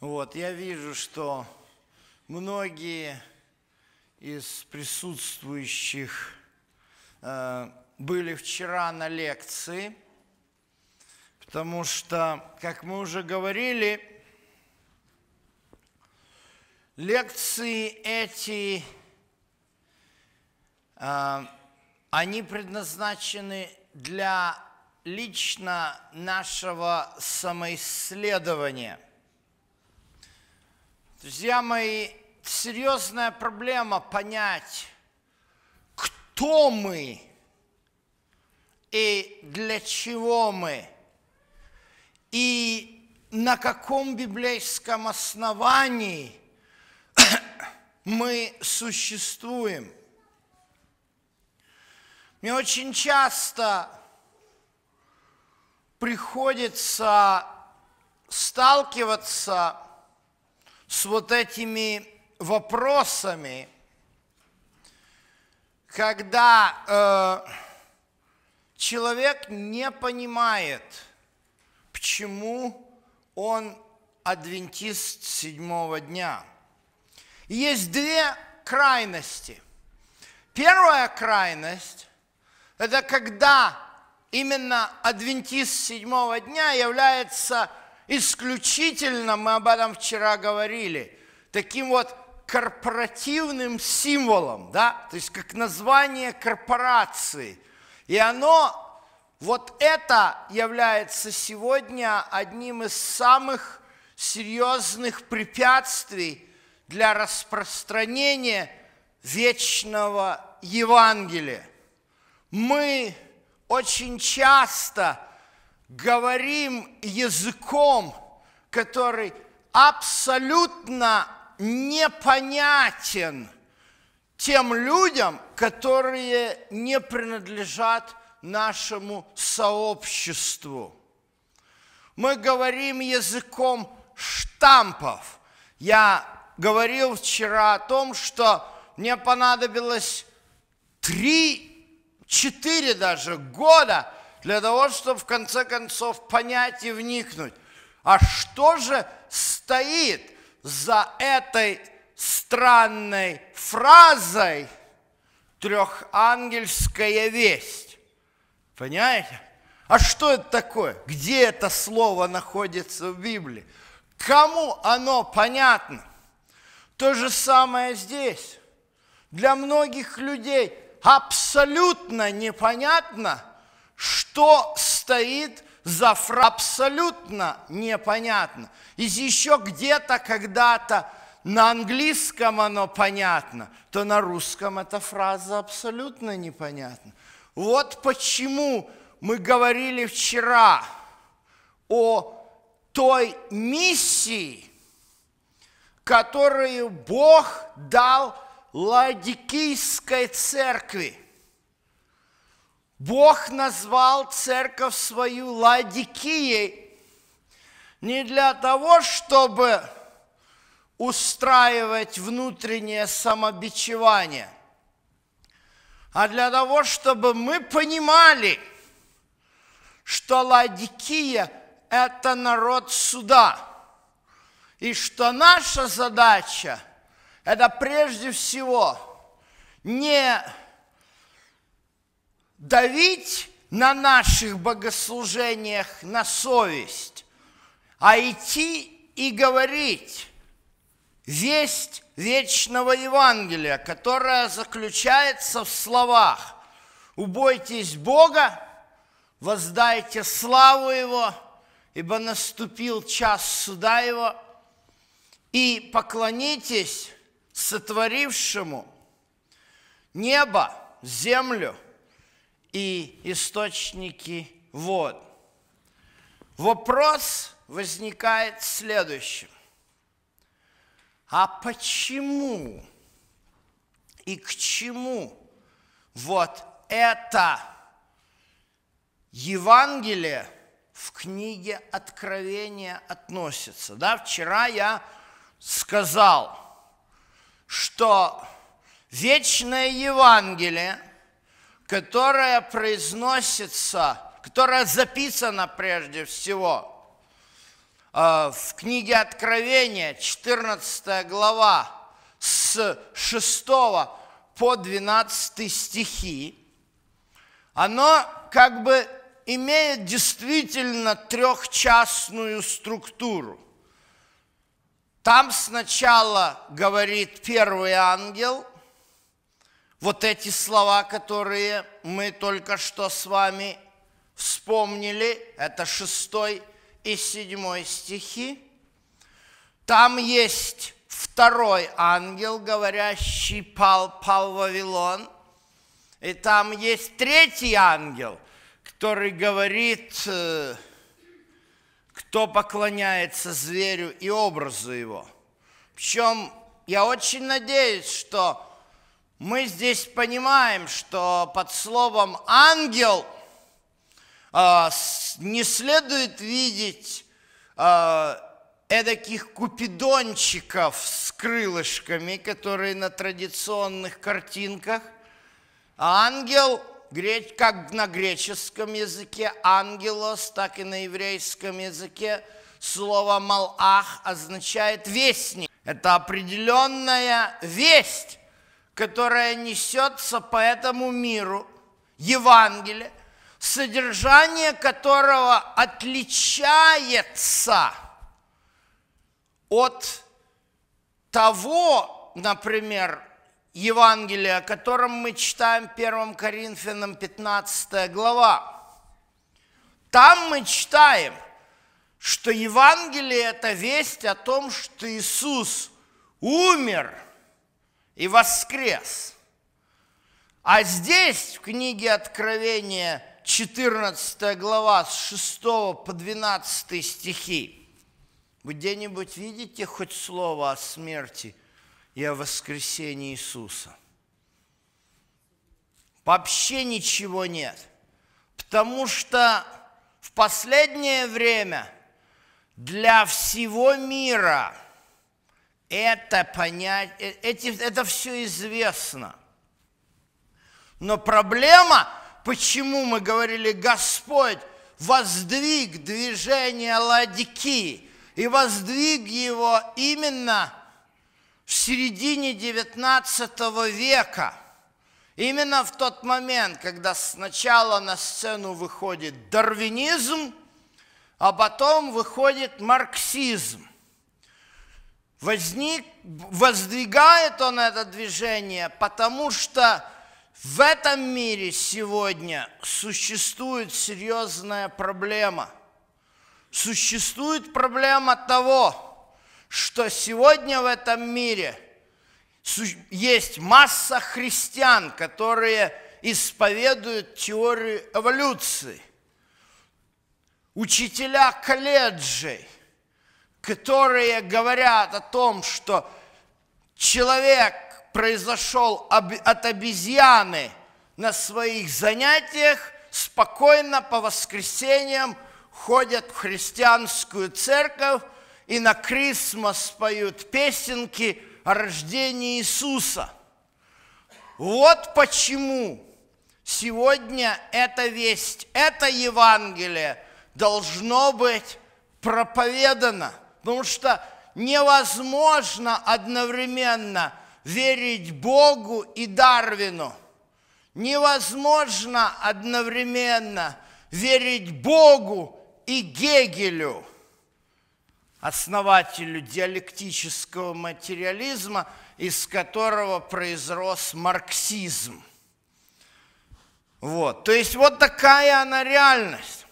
Вот, я вижу, что многие из присутствующих э, были вчера на лекции, потому что, как мы уже говорили, лекции эти, э, они предназначены для лично нашего самоисследования – Друзья мои, серьезная проблема понять, кто мы и для чего мы, и на каком библейском основании мы существуем. Мне очень часто приходится сталкиваться с вот этими вопросами, когда э, человек не понимает, почему он адвентист седьмого дня. есть две крайности. Первая крайность – это когда именно адвентист седьмого дня является исключительно, мы об этом вчера говорили, таким вот корпоративным символом, да, то есть как название корпорации. И оно, вот это является сегодня одним из самых серьезных препятствий для распространения вечного Евангелия. Мы очень часто говорим языком, который абсолютно непонятен тем людям, которые не принадлежат нашему сообществу. Мы говорим языком штампов. Я говорил вчера о том, что мне понадобилось три, четыре даже года – для того, чтобы в конце концов понять и вникнуть, а что же стоит за этой странной фразой трехангельская весть. Понимаете? А что это такое? Где это слово находится в Библии? Кому оно понятно? То же самое здесь. Для многих людей абсолютно непонятно – что стоит за фразой, абсолютно непонятно. И еще где-то, когда-то на английском оно понятно, то на русском эта фраза абсолютно непонятна. Вот почему мы говорили вчера о той миссии, которую Бог дал Ладикийской церкви – Бог назвал церковь свою Ладикией не для того, чтобы устраивать внутреннее самобичевание, а для того, чтобы мы понимали, что Ладикия – это народ суда, и что наша задача – это прежде всего не давить на наших богослужениях на совесть, а идти и говорить весть вечного Евангелия, которая заключается в словах. «Убойтесь Бога, воздайте славу Его, ибо наступил час суда Его, и поклонитесь сотворившему небо, землю – и источники вод. Вопрос возникает следующим. А почему и к чему вот это Евангелие в книге Откровения относится? Да, вчера я сказал, что вечное Евангелие – которая произносится, которая записана прежде всего э, в книге Откровения, 14 глава, с 6 по 12 стихи, оно как бы имеет действительно трехчастную структуру. Там сначала говорит первый ангел, вот эти слова, которые мы только что с вами вспомнили, это шестой и седьмой стихи. Там есть второй ангел, говорящий «Пал, пал Вавилон». И там есть третий ангел, который говорит э, кто поклоняется зверю и образу его. Причем я очень надеюсь, что мы здесь понимаем, что под словом ангел э, не следует видеть э, эдаких купидончиков с крылышками, которые на традиционных картинках. А ангел как на греческом языке ангелос, так и на еврейском языке слово малах означает вестник. Это определенная весть, которая несется по этому миру, Евангелие, содержание которого отличается от того, например, Евангелие, о котором мы читаем 1 Коринфянам 15 глава. Там мы читаем, что Евангелие – это весть о том, что Иисус умер и воскрес. А здесь, в книге Откровения, 14 глава, с 6 по 12 стихи, вы где-нибудь видите хоть слово о смерти – и о воскресении Иисуса. Вообще ничего нет. Потому что в последнее время для всего мира это понять, э, эти, это все известно. Но проблема, почему мы говорили, Господь воздвиг движение ладики и воздвиг его именно в середине XIX века, именно в тот момент, когда сначала на сцену выходит дарвинизм, а потом выходит марксизм. Возник, воздвигает он это движение, потому что в этом мире сегодня существует серьезная проблема. Существует проблема того, что сегодня в этом мире есть масса христиан, которые исповедуют теорию эволюции, учителя колледжей, которые говорят о том, что человек произошел от обезьяны на своих занятиях, спокойно по воскресеньям ходят в христианскую церковь, и на Крисмас поют песенки о рождении Иисуса. Вот почему сегодня эта весть, это Евангелие должно быть проповедано, потому что невозможно одновременно верить Богу и Дарвину. Невозможно одновременно верить Богу и Гегелю – основателю диалектического материализма, из которого произрос марксизм. Вот. То есть вот такая она реальность.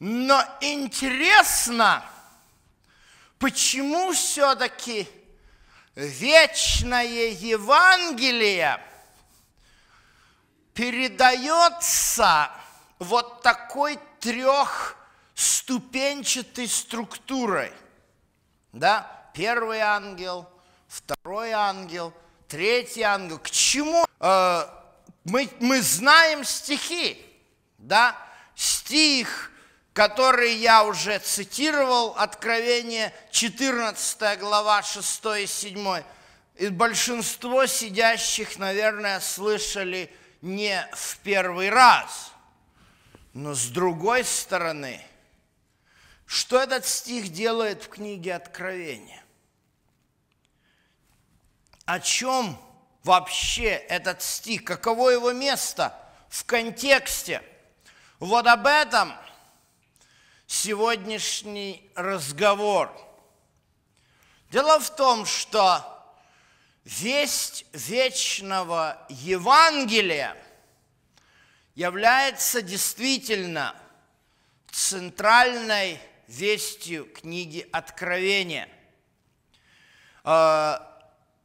Но интересно, почему все-таки вечное Евангелие передается вот такой трех ступенчатой структурой. Да? Первый ангел, второй ангел, третий ангел. К чему? Э, мы, мы знаем стихи. Да? Стих, который я уже цитировал, Откровение 14 глава 6 и 7. И большинство сидящих, наверное, слышали не в первый раз. Но с другой стороны – что этот стих делает в книге Откровения? О чем вообще этот стих? Каково его место в контексте? Вот об этом сегодняшний разговор. Дело в том, что весть вечного Евангелия является действительно центральной вестью книги Откровения. Э,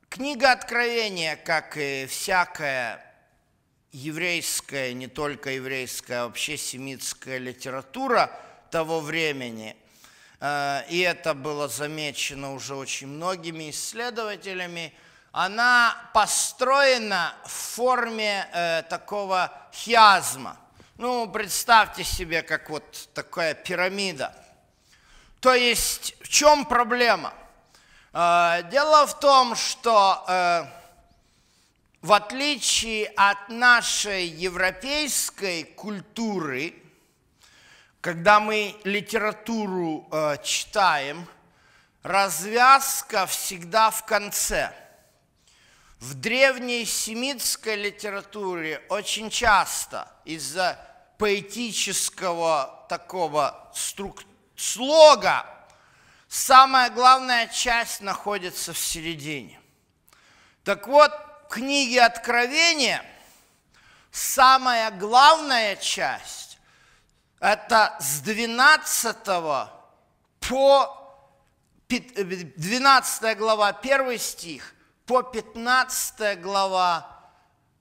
книга Откровения, как и всякая еврейская, не только еврейская, а вообще семитская литература того времени, э, и это было замечено уже очень многими исследователями, она построена в форме э, такого хиазма. Ну, представьте себе, как вот такая пирамида – то есть в чем проблема? Э, дело в том, что в отличие от нашей европейской культуры, когда мы литературу э, читаем, развязка всегда в конце. В древней семитской литературе очень часто из-за поэтического такого структуры слога, самая главная часть находится в середине. Так вот, в книге Откровения самая главная часть – это с 12 по 12 глава 1 стих по 15 глава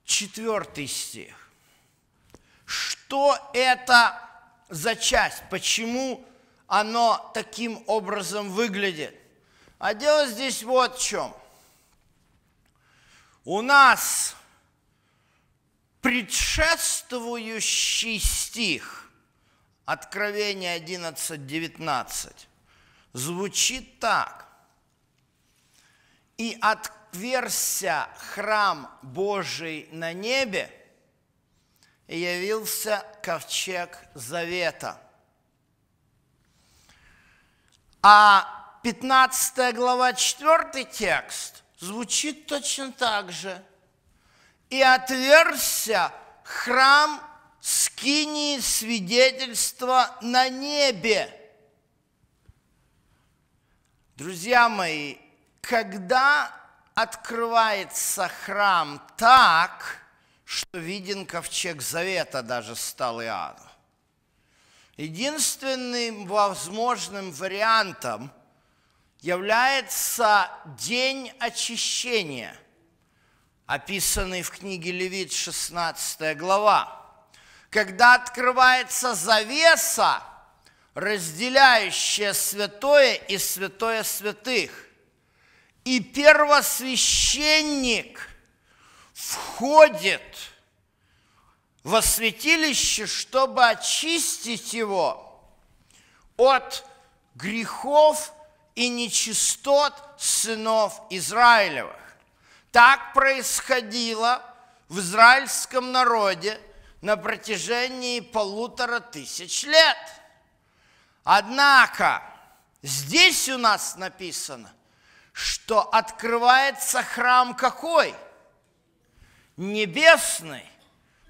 4 стих. Что это за часть? Почему оно таким образом выглядит. А дело здесь вот в чем. У нас предшествующий стих, Откровение 11, 19, звучит так. «И отверся храм Божий на небе, и явился ковчег завета» А 15 глава 4 текст звучит точно так же. «И отверзся храм скинии свидетельства на небе». Друзья мои, когда открывается храм так, что виден ковчег завета даже стал Иоанну, Единственным возможным вариантом является день очищения, описанный в книге Левит 16 глава, когда открывается завеса, разделяющая святое и святое святых. И первосвященник входит – во святилище, чтобы очистить его от грехов и нечистот сынов Израилевых. Так происходило в израильском народе на протяжении полутора тысяч лет. Однако здесь у нас написано, что открывается храм какой? Небесный.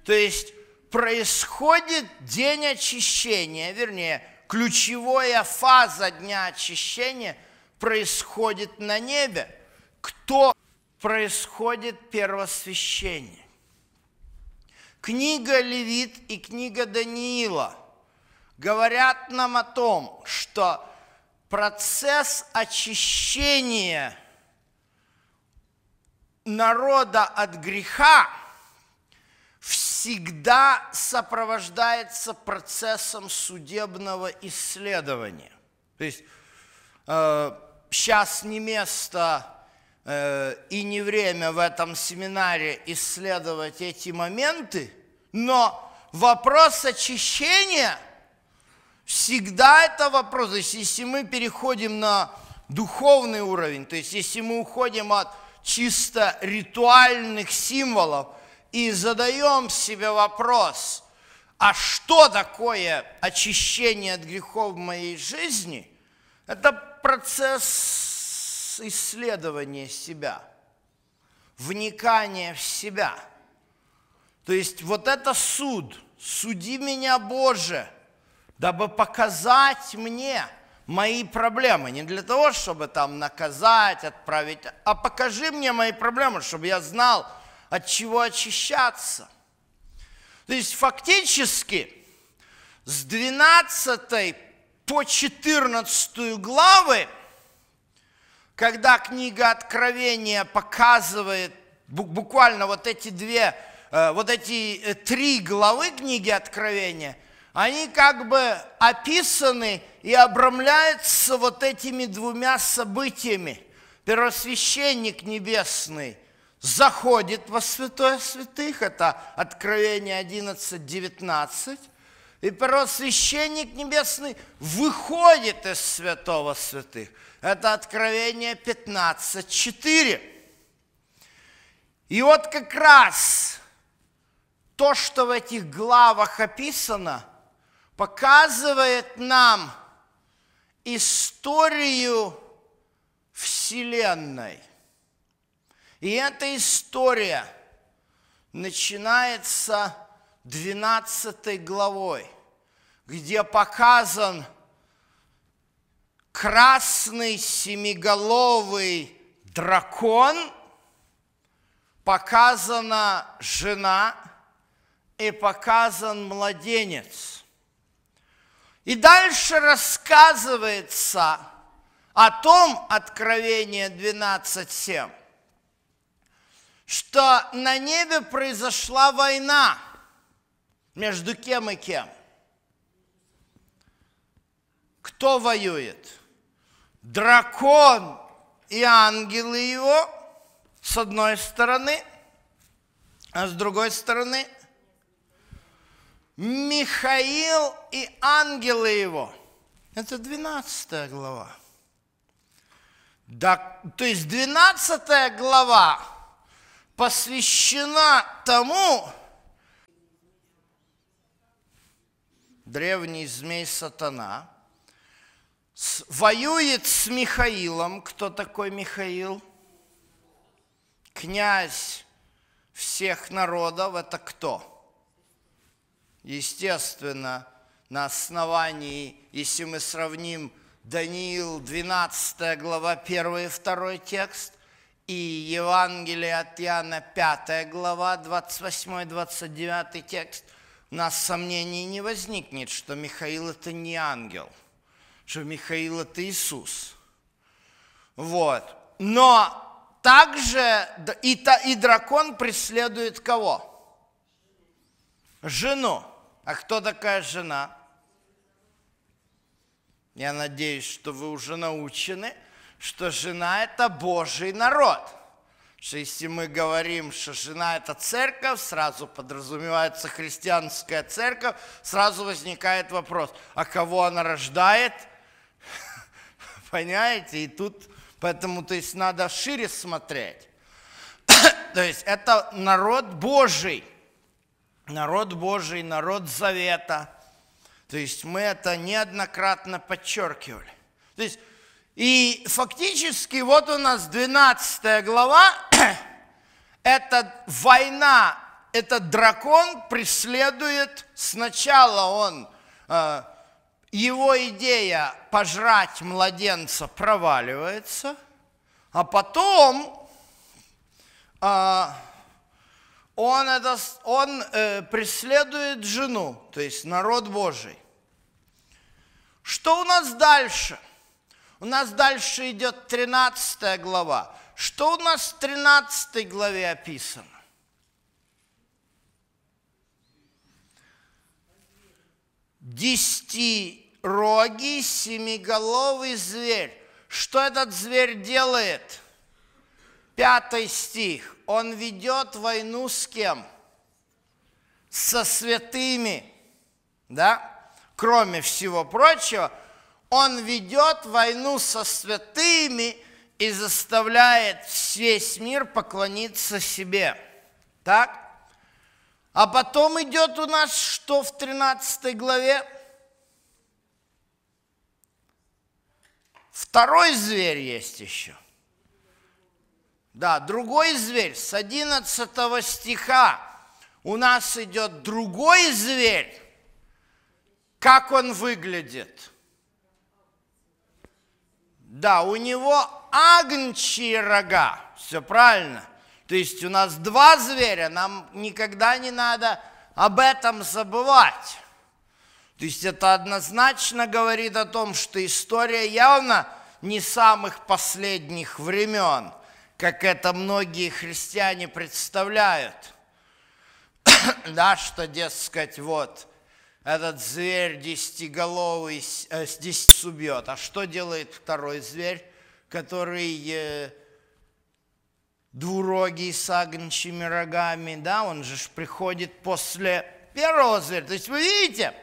То есть происходит день очищения, вернее, ключевая фаза дня очищения происходит на небе. Кто происходит первосвящение? Книга Левит и книга Даниила говорят нам о том, что процесс очищения народа от греха – всегда сопровождается процессом судебного исследования. То есть э, сейчас не место и не время в этом семинаре исследовать эти моменты, но вопрос очищения всегда это вопрос. То есть если мы переходим на духовный уровень, то есть если мы уходим от чисто ритуальных символов – и задаем себе вопрос, А что такое очищение от грехов в моей жизни? Это процесс исследования себя, вникания в себя. То есть вот это суд, суди меня, Боже, дабы показать мне мои проблемы. Не для того, чтобы там наказать, отправить, а покажи мне мои проблемы, чтобы я знал, от чего очищаться. То есть фактически с 12 по 14 главы, когда книга Откровения показывает буквально вот эти две, э, вот эти э, три главы книги Откровения, они как бы описаны и обрамляются вот этими двумя событиями. Первосвященник небесный заходит во святое святых, это Откровение 11, 19, и первосвященник небесный выходит из святого святых. Это Откровение 15, 4. И вот как раз то, что в этих главах описано, показывает нам историю Вселенной – и эта история начинается 12 главой, где показан красный семиголовый дракон, показана жена и показан младенец. И дальше рассказывается о том, Откровение 12.7, что на небе произошла война между кем и кем. Кто воюет? Дракон и ангелы его с одной стороны, а с другой стороны Михаил и ангелы его. Это 12 глава. Да, то есть 12 глава посвящена тому, древний змей сатана, воюет с Михаилом. Кто такой Михаил? Князь всех народов – это кто? Естественно, на основании, если мы сравним Даниил, 12 глава, 1 и 2 текст, и Евангелие от Иоанна, 5 глава, 28-29 текст, у нас сомнений не возникнет, что Михаил это не ангел, что Михаил это Иисус. Вот. Но также и, и дракон преследует кого? Жену. А кто такая жена? Я надеюсь, что вы уже научены – что жена – это Божий народ. Что если мы говорим, что жена – это церковь, сразу подразумевается христианская церковь, сразу возникает вопрос, а кого она рождает? Понимаете? И тут, поэтому, то есть, надо шире смотреть. то есть, это народ Божий. Народ Божий, народ Завета. То есть, мы это неоднократно подчеркивали. То есть, и фактически вот у нас 12 глава, это война, этот дракон преследует, сначала он, э, его идея пожрать младенца проваливается, а потом э, он, это, он э, преследует жену, то есть народ Божий. Что у нас дальше? – у нас дальше идет 13 глава. Что у нас в 13 главе описано? Десятирогий семиголовый зверь. Что этот зверь делает? Пятый стих. Он ведет войну с кем? Со святыми. Да? Кроме всего прочего, он ведет войну со святыми и заставляет весь мир поклониться себе. Так? А потом идет у нас что в 13 главе? Второй зверь есть еще. Да, другой зверь с 11 стиха. У нас идет другой зверь. Как он выглядит? Да, у него агнчие рога. Все правильно. То есть у нас два зверя, нам никогда не надо об этом забывать. То есть это однозначно говорит о том, что история явно не самых последних времен, как это многие христиане представляют. да, что, дескать, вот, этот зверь десятиголовый э, с десять убьет. А что делает второй зверь, который э, двурогий с агнчими рогами, да, он же приходит после первого зверя. То есть вы видите,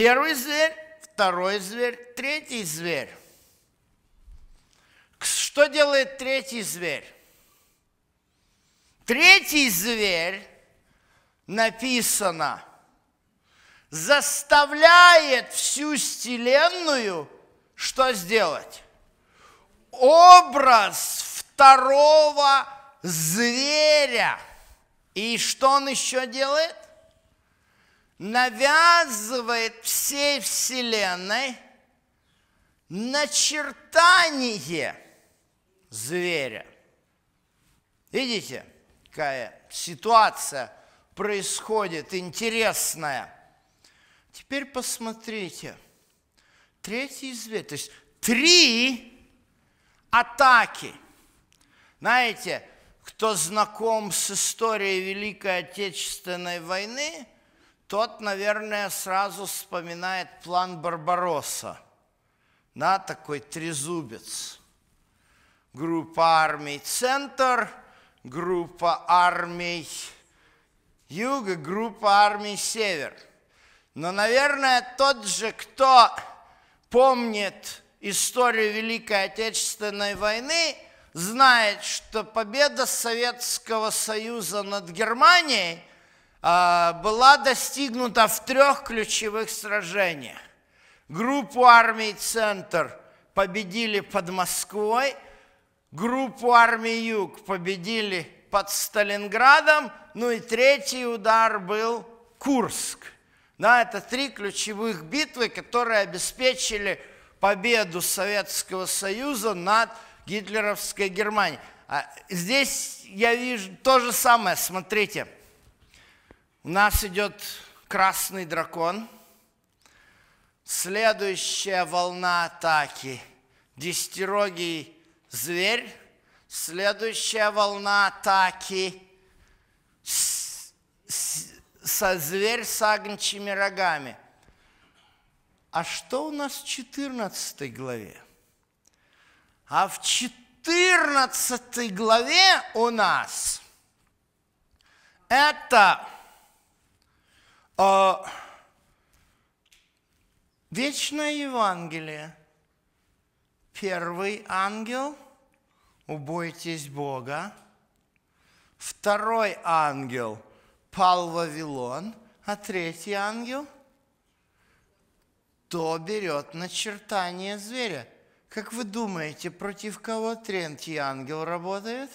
Первый зверь, второй зверь, третий зверь. Что делает третий зверь? Третий зверь, написано, заставляет всю Вселенную что сделать? Образ второго зверя. И что он еще делает? Навязывает всей Вселенной начертание зверя. Видите, какая ситуация происходит интересная. Теперь посмотрите. Третий зверь, то есть три атаки. Знаете, кто знаком с историей Великой Отечественной войны – тот, наверное, сразу вспоминает план Барбаросса. Да, такой трезубец. Группа армий «Центр», группа армий «Юг» группа армий «Север». Но, наверное, тот же, кто помнит историю Великой Отечественной войны, знает, что победа Советского Союза над Германией – была достигнута в трех ключевых сражениях. Группу армий «Центр» победили под Москвой, группу армий «Юг» победили под Сталинградом, ну и третий удар был Курск. Да, это три ключевых битвы, которые обеспечили победу Советского Союза над гитлеровской Германией. А здесь я вижу то же самое, смотрите – у нас идет красный дракон. Следующая волна атаки – десятирогий зверь. Следующая волна атаки – со зверь с агнчими рогами. А что у нас в 14 главе? А в 14 главе у нас это а, вечное Евангелие. Первый ангел – убойтесь Бога. Второй ангел – пал Вавилон. А третий ангел – то берет начертание зверя. Как вы думаете, против кого третий ангел работает?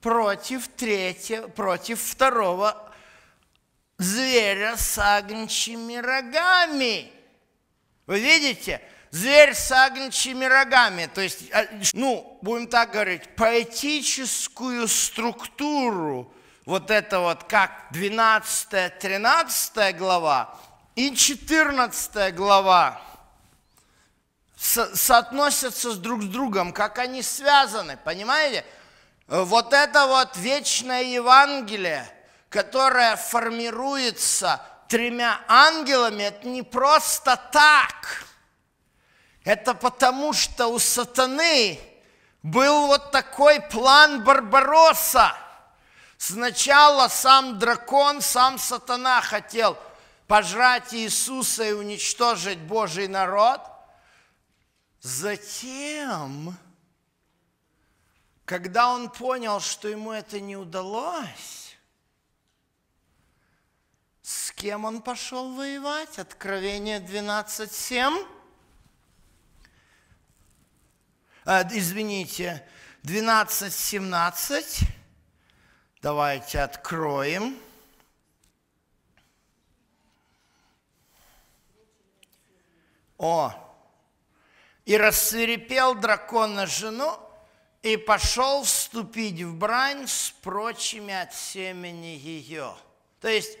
Против третьего, против второго зверя с агнчими рогами. Вы видите? Зверь с агнчими рогами. То есть, а, ну, будем так говорить, поэтическую структуру вот это вот как 12-13 глава и 14 глава со соотносятся с друг с другом, как они связаны, понимаете? Вот это вот вечное Евангелие – которая формируется тремя ангелами, это не просто так. Это потому, что у сатаны был вот такой план Барбаросса. Сначала сам дракон, сам сатана хотел пожрать Иисуса и уничтожить Божий народ. Затем, когда он понял, что ему это не удалось, Кем он пошел воевать? Откровение 12.7. А, извините, 12.17. Давайте откроем. О, и рассверепел дракон на жену, и пошел вступить в брань с прочими от семени ее. То есть,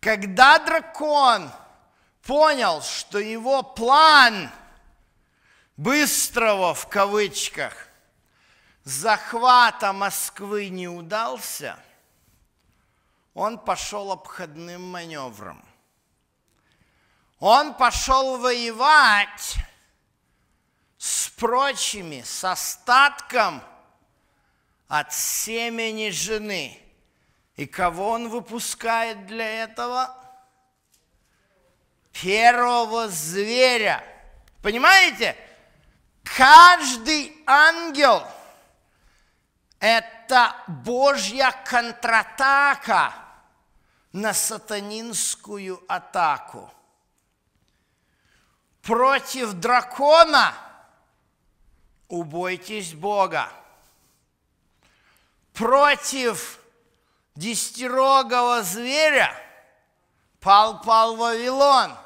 когда дракон понял, что его план быстрого, в кавычках, захвата Москвы не удался, он пошел обходным маневром. Он пошел воевать с прочими, с остатком от семени жены. И кого он выпускает для этого? Первого зверя. Понимаете? Каждый ангел – это Божья контратака на сатанинскую атаку. Против дракона – убойтесь Бога. Против десятирогого зверя пал-пал Вавилон,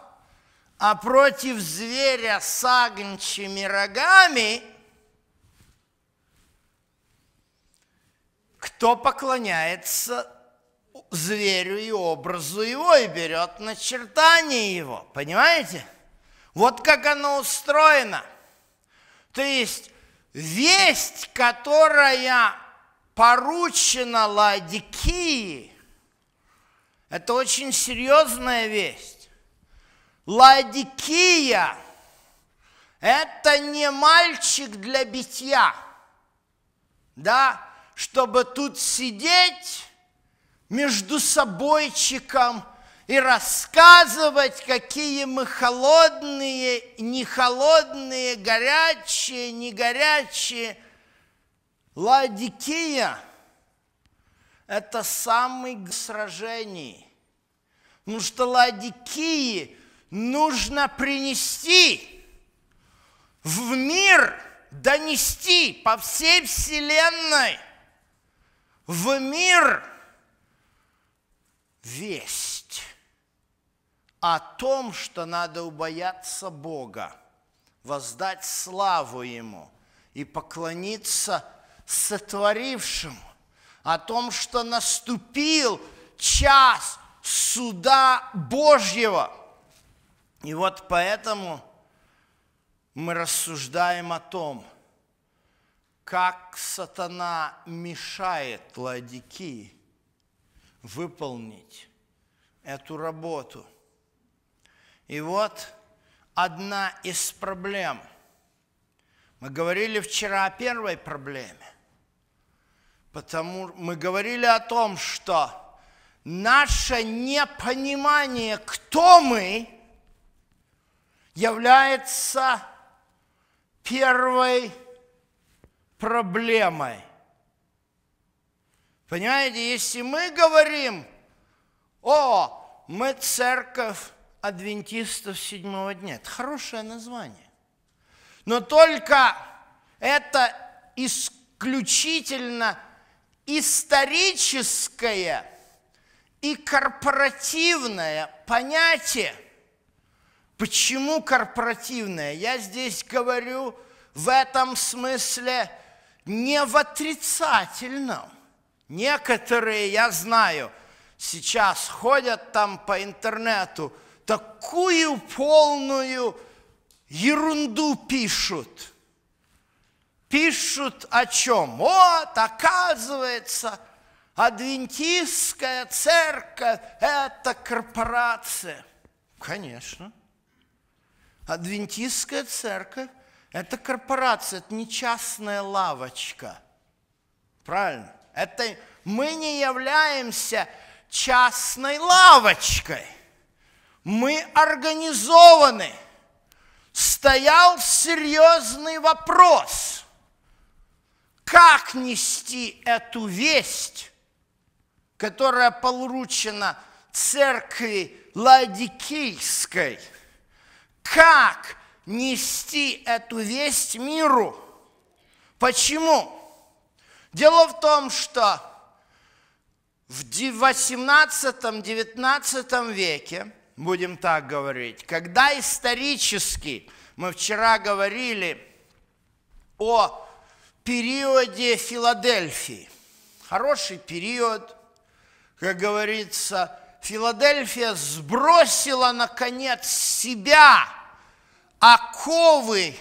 а против зверя с агнчими рогами кто поклоняется зверю и образу его и берет начертание его. Понимаете? Вот как оно устроено – то есть весть, которая поручена Ладикии, это очень серьезная весть. Ладикия – это не мальчик для битья, да, чтобы тут сидеть между собойчиком и рассказывать, какие мы холодные, не холодные, горячие, не горячие. Ладикия – это самый сражений. Потому что Ладикии нужно принести в мир, донести по всей вселенной, в мир весть о том, что надо убояться Бога, воздать славу Ему и поклониться сотворившему, о том, что наступил час суда Божьего. И вот поэтому мы рассуждаем о том, как сатана мешает Ладики выполнить эту работу – и вот одна из проблем. Мы говорили вчера о первой проблеме. Потому мы говорили о том, что наше непонимание, кто мы, является первой проблемой. Понимаете, если мы говорим, о, мы церковь, адвентистов седьмого дня. Это хорошее название. Но только это исключительно историческое и корпоративное понятие. Почему корпоративное? Я здесь говорю в этом смысле не в отрицательном. Некоторые, я знаю, сейчас ходят там по интернету – такую полную ерунду пишут. Пишут о чем? Вот, оказывается, адвентистская церковь – это корпорация. Конечно. Адвентистская церковь – это корпорация, это не частная лавочка. Правильно? Это мы не являемся частной лавочкой – мы организованы. Стоял серьезный вопрос, как нести эту весть, которая поручена церкви Ладикийской. Как нести эту весть миру? Почему? Дело в том, что в 18-19 веке, будем так говорить, когда исторически, мы вчера говорили о периоде Филадельфии, хороший период, как говорится, Филадельфия сбросила, наконец, с себя оковы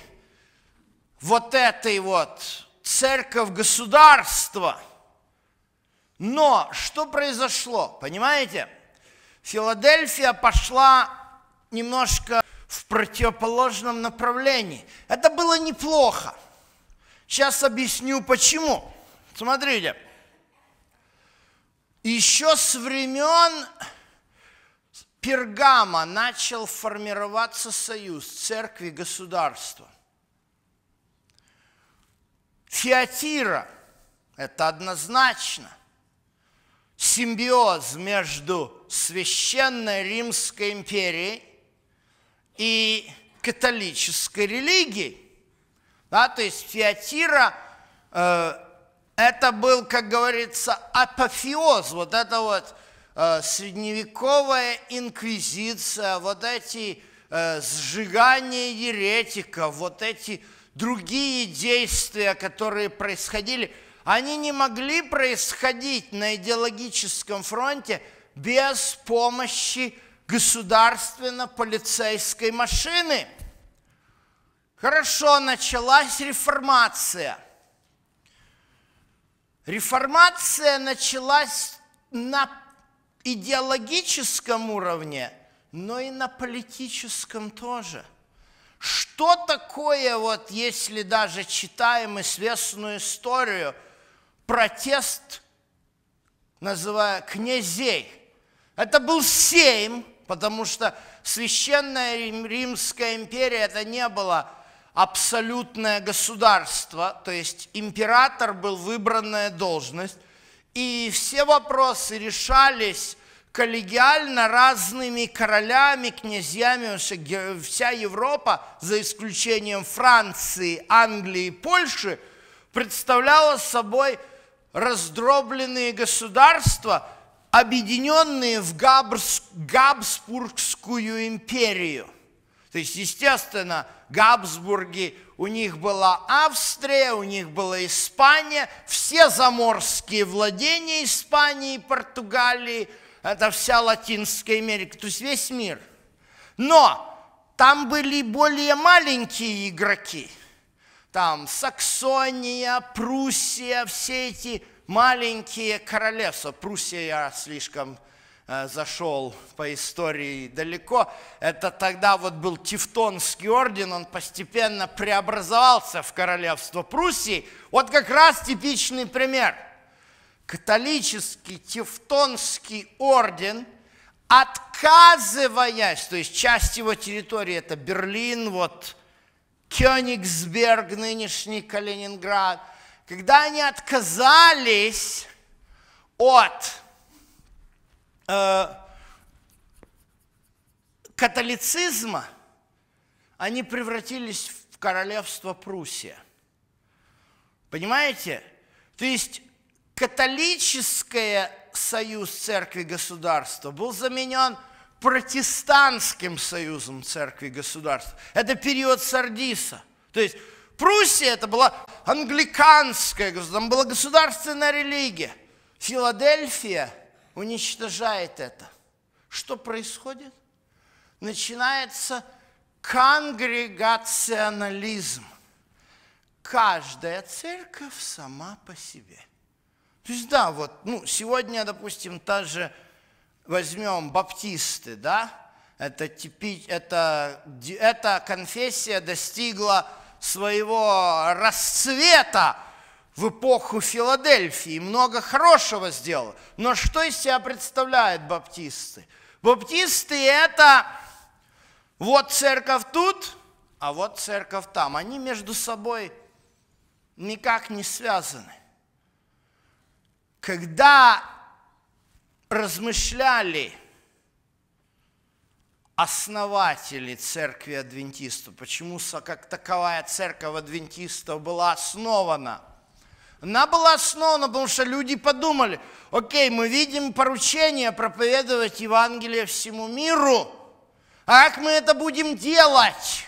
вот этой вот церковь государства – но что произошло? Понимаете? Филадельфия пошла немножко в противоположном направлении. Это было неплохо. Сейчас объясню почему. Смотрите. Еще с времен Пергама начал формироваться союз церкви государства. Фиатира – это однозначно симбиоз между священной Римской империей и католической религией. Да, то есть Фиатира э, это был, как говорится, апофеоз, вот это вот э, средневековая инквизиция, вот эти э, сжигания еретиков, вот эти другие действия, которые происходили – они не могли происходить на идеологическом фронте без помощи государственно-полицейской машины. Хорошо, началась реформация. Реформация началась на идеологическом уровне, но и на политическом тоже. Что такое, вот если даже читаем известную историю – протест, называя князей. Это был сейм, потому что священная Римская империя это не было абсолютное государство, то есть император был выбранная должность, и все вопросы решались коллегиально разными королями, князьями, вся Европа, за исключением Франции, Англии, Польши, представляла собой раздробленные государства, объединенные в Габс, Габсбургскую империю. То есть, естественно, Габсбурги, у них была Австрия, у них была Испания, все заморские владения Испании Португалии, это вся Латинская Америка, то есть весь мир. Но там были более маленькие игроки – там Саксония, Пруссия, все эти маленькие королевства. Пруссия я слишком зашел по истории далеко. Это тогда вот был Тевтонский орден, он постепенно преобразовался в королевство Пруссии. Вот как раз типичный пример. Католический Тевтонский орден – отказываясь, то есть часть его территории это Берлин, вот Кёнигсберг, нынешний Калининград, когда они отказались от э, католицизма, они превратились в королевство Пруссия. Понимаете? То есть католическое союз церкви государства был заменен – протестантским союзом церкви государства. Это период Сардиса. То есть Пруссия это была англиканская государство, там была государственная религия. Филадельфия уничтожает это. Что происходит? Начинается конгрегационализм. Каждая церковь сама по себе. То есть да, вот, ну, сегодня, допустим, та же возьмем баптисты, да, это, типи, это, эта конфессия достигла своего расцвета в эпоху Филадельфии, много хорошего сделала. Но что из себя представляют баптисты? Баптисты это вот церковь тут, а вот церковь там. Они между собой никак не связаны. Когда размышляли основатели церкви адвентистов, почему как таковая церковь адвентистов была основана. Она была основана, потому что люди подумали, окей, мы видим поручение проповедовать Евангелие всему миру, а как мы это будем делать?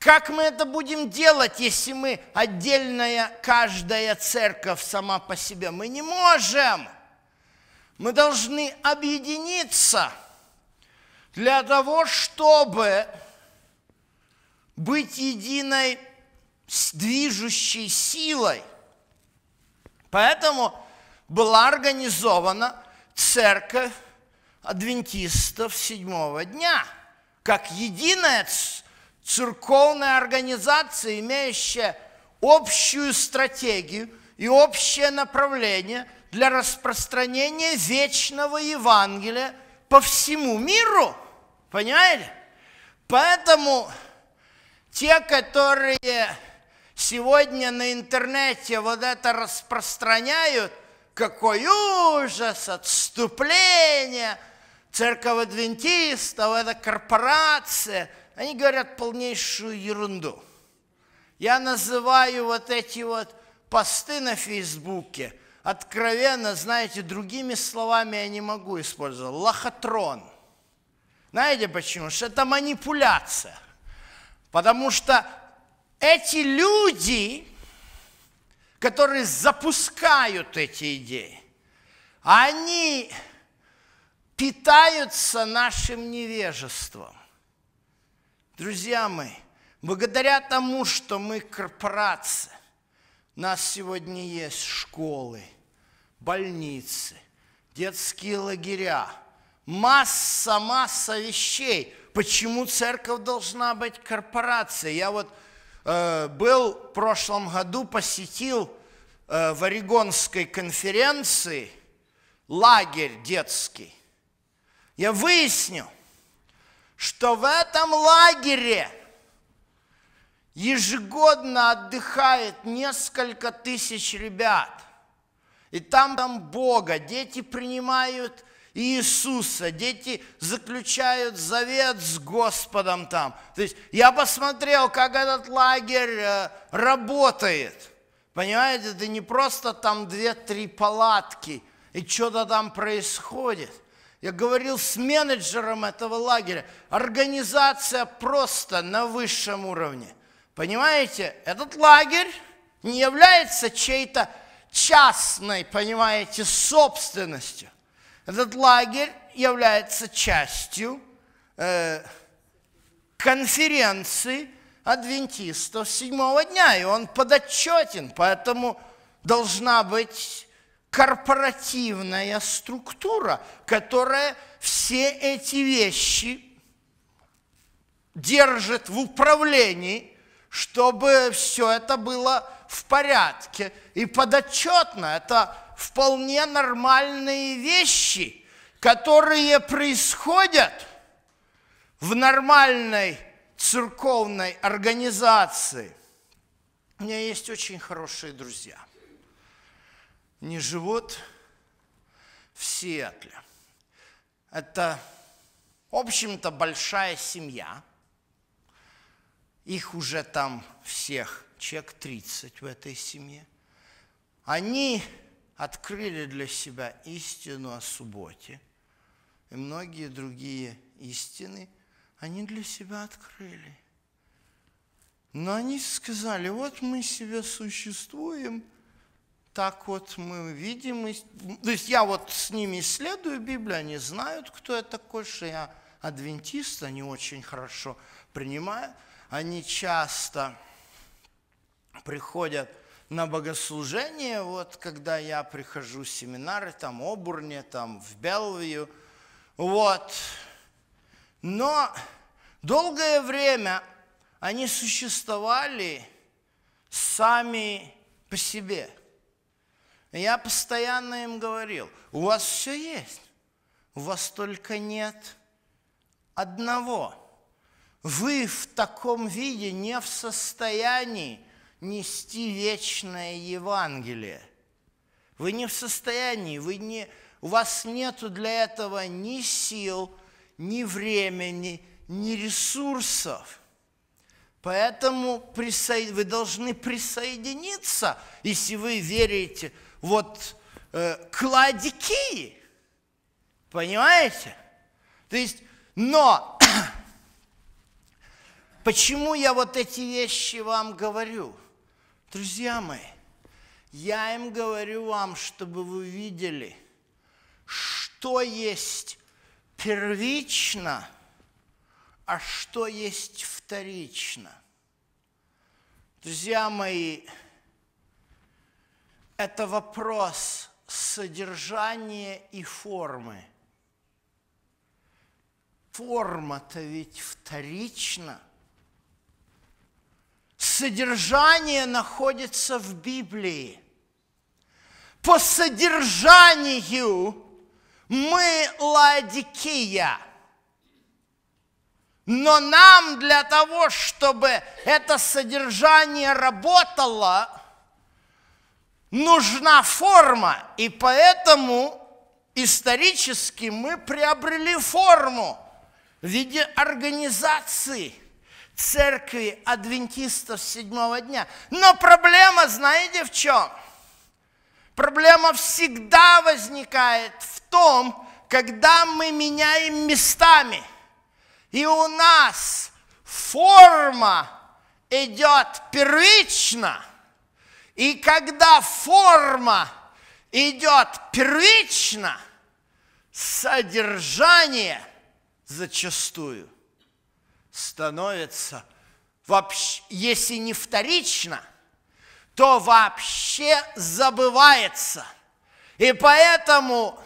Как мы это будем делать, если мы отдельная, каждая церковь сама по себе? Мы не можем. Мы должны объединиться для того, чтобы быть единой движущей силой. Поэтому была организована церковь адвентистов седьмого дня, как единая церковная организация, имеющая общую стратегию и общее направление для распространения вечного Евангелия по всему миру. Понимаете? Поэтому те, которые сегодня на интернете вот это распространяют, какой ужас, отступление, церковь адвентистов, это корпорация – они говорят полнейшую ерунду. Я называю вот эти вот посты на Фейсбуке откровенно, знаете, другими словами я не могу использовать. Лохотрон. Знаете почему? Что это манипуляция. Потому что эти люди, которые запускают эти идеи, они питаются нашим невежеством. Друзья мои, благодаря тому, что мы корпорация, у нас сегодня есть школы, больницы, детские лагеря, масса-масса вещей. Почему церковь должна быть корпорацией? Я вот был в прошлом году, посетил э, в Орегонской конференции лагерь детский. Я выяснил, что в этом лагере ежегодно отдыхает несколько тысяч ребят. И там, там Бога, дети принимают Иисуса, дети заключают завет с Господом там. То есть я посмотрел, как этот лагерь э, работает. Понимаете, это не просто там две-три палатки, и что-то там происходит. Я говорил с менеджером этого лагеря. Организация просто на высшем уровне. Понимаете, этот лагерь не является чьей-то частной, понимаете, собственностью. Этот лагерь является частью э, конференции адвентистов седьмого дня, и он подотчетен, поэтому должна быть корпоративная структура, которая все эти вещи держит в управлении, чтобы все это было в порядке и подотчетно. Это вполне нормальные вещи, которые происходят в нормальной церковной организации. У меня есть очень хорошие друзья – не живут в Сиэтле. Это, в общем-то, большая семья. Их уже там всех, человек 30 в этой семье. Они открыли для себя истину о субботе. И многие другие истины они для себя открыли. Но они сказали, вот мы себе существуем – так вот мы видим, то есть я вот с ними исследую Библию, они знают, кто я такой, что я адвентист, они очень хорошо принимают, они часто приходят на богослужение, вот когда я прихожу в семинары, там Обурне, там в Белвию, вот. Но долгое время они существовали сами по себе – я постоянно им говорил, у вас все есть, у вас только нет одного. Вы в таком виде не в состоянии нести вечное Евангелие. Вы не в состоянии, вы не, у вас нет для этого ни сил, ни времени, ни ресурсов. Поэтому вы должны присоединиться, если вы верите вот э, к. Понимаете? То есть, но почему я вот эти вещи вам говорю? Друзья мои, я им говорю вам, чтобы вы видели, что есть первично, а что есть вторично. Друзья мои, это вопрос содержания и формы. Форма-то ведь вторична – содержание находится в Библии. По содержанию мы Ладикия. Но нам для того, чтобы это содержание работало, нужна форма. И поэтому исторически мы приобрели форму в виде организации – церкви адвентистов седьмого дня. Но проблема, знаете, в чем? Проблема всегда возникает в том, когда мы меняем местами. И у нас форма идет первично. И когда форма идет первично, содержание зачастую становится, вообще, если не вторично, то вообще забывается. И поэтому,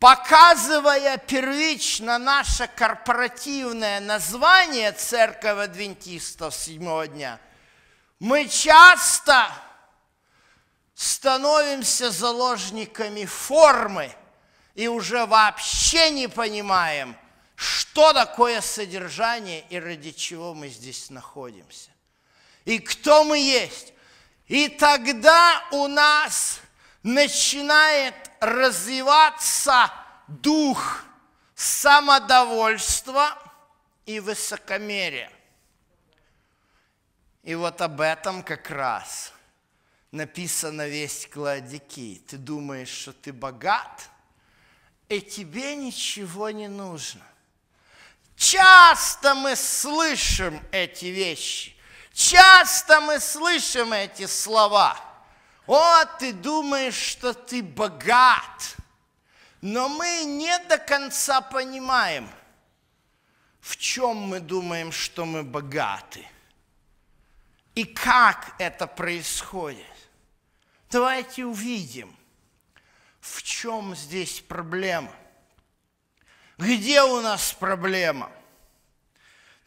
показывая первично наше корпоративное название Церковь Адвентистов седьмого дня, мы часто становимся заложниками формы и уже вообще не понимаем – что такое содержание и ради чего мы здесь находимся. И кто мы есть. И тогда у нас начинает развиваться дух самодовольства и высокомерия. И вот об этом как раз написано весь Кладики. Ты думаешь, что ты богат, и тебе ничего не нужно – Часто мы слышим эти вещи. Часто мы слышим эти слова. О, ты думаешь, что ты богат. Но мы не до конца понимаем, в чем мы думаем, что мы богаты. И как это происходит. Давайте увидим, в чем здесь проблема – где у нас проблема?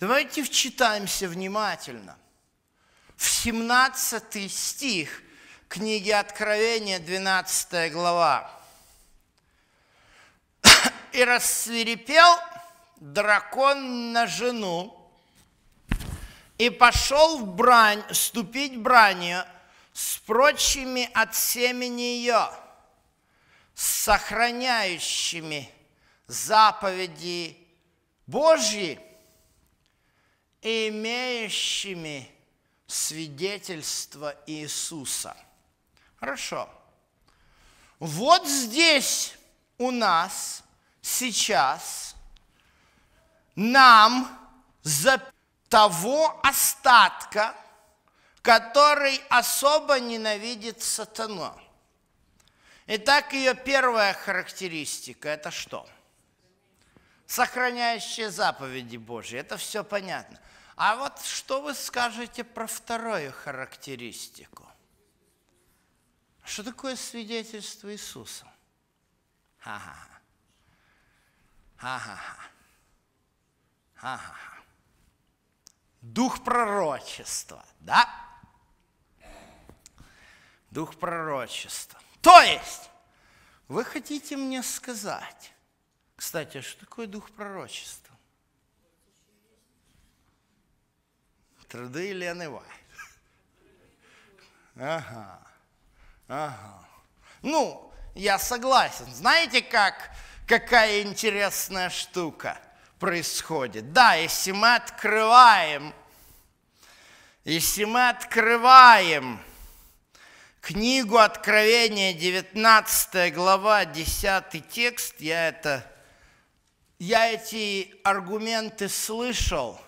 Давайте вчитаемся внимательно. В 17 стих книги Откровения, 12 глава. «И рассверепел дракон на жену, и пошел в брань, ступить бранью с прочими от семени ее, сохраняющими заповеди Божьи, имеющими свидетельство Иисуса. Хорошо. Вот здесь у нас сейчас нам за того остатка, который особо ненавидит сатану. Итак, ее первая характеристика – это что? – сохраняющие заповеди Божьи. Это все понятно. А вот что вы скажете про вторую характеристику? Что такое свидетельство Иисуса? Ха-ха-ха. Ха-ха-ха. Ха-ха-ха. Дух пророчества, да? Дух пророчества. То есть, вы хотите мне сказать, кстати, а что такое дух пророчества? Труды Елены Вай. Ага, ага. Ну, я согласен. Знаете, как какая интересная штука происходит. Да, если мы открываем, если мы открываем книгу Откровения, 19 глава, 10 текст, я, это, я эти аргументы слышал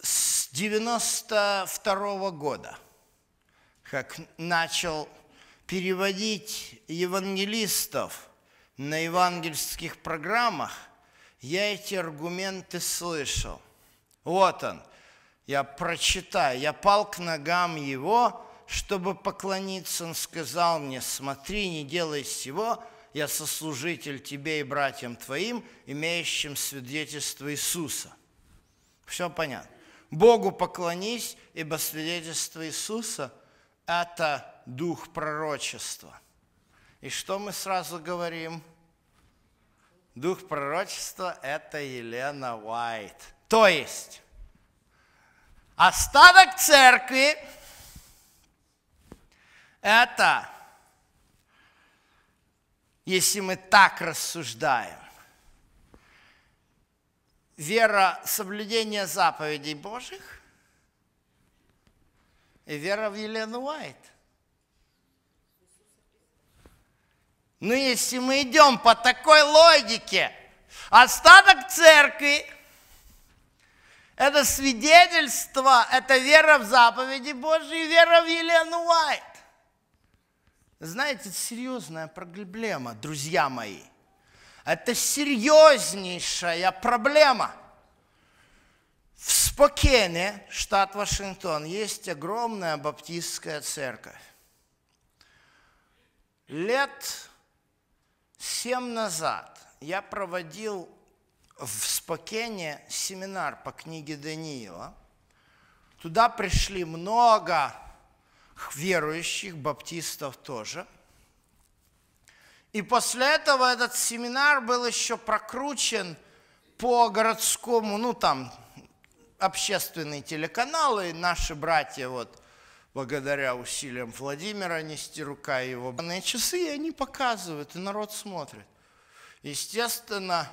с 92 года, как начал переводить евангелистов на евангельских программах, я эти аргументы слышал. Вот он – я прочитаю, я пал к ногам его, чтобы поклониться. Он сказал мне, смотри, не делай всего, я сослужитель тебе и братьям твоим, имеющим свидетельство Иисуса. Все понятно. Богу поклонись, ибо свидетельство Иисуса – это дух пророчества. И что мы сразу говорим? Дух пророчества – это Елена Уайт. То есть, Остаток церкви – это, если мы так рассуждаем, вера соблюдения заповедей Божьих и вера в Елену Уайт. Но если мы идем по такой логике, остаток церкви – это свидетельство, это вера в заповеди Божьи вера в Елену Уайт. Знаете, это серьезная проблема, друзья мои. Это серьезнейшая проблема. В Спокене, штат Вашингтон, есть огромная баптистская церковь. Лет семь назад я проводил в Спокене семинар по книге Даниила. Туда пришли много верующих, баптистов тоже. И после этого этот семинар был еще прокручен по городскому, ну там, общественные телеканалы, наши братья вот благодаря усилиям Владимира Нестерука и его часы, они показывают, и народ смотрит. Естественно,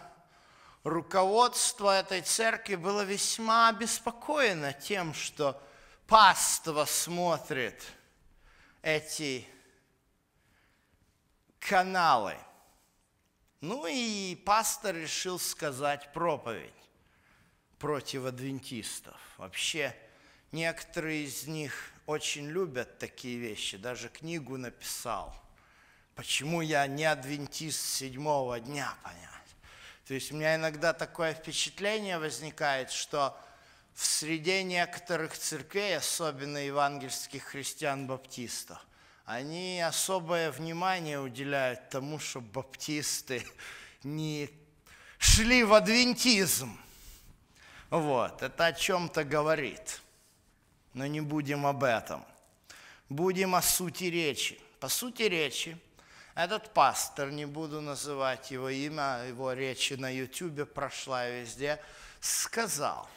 руководство этой церкви было весьма обеспокоено тем, что паство смотрит эти каналы. Ну и пастор решил сказать проповедь против адвентистов. Вообще, некоторые из них очень любят такие вещи, даже книгу написал. Почему я не адвентист седьмого дня, понятно? То есть у меня иногда такое впечатление возникает, что в среде некоторых церквей, особенно евангельских христиан-баптистов, они особое внимание уделяют тому, чтобы баптисты не шли в адвентизм. Вот, это о чем-то говорит. Но не будем об этом. Будем о сути речи. По сути речи, этот пастор, не буду называть его имя, его речи на ютюбе прошла везде, сказал,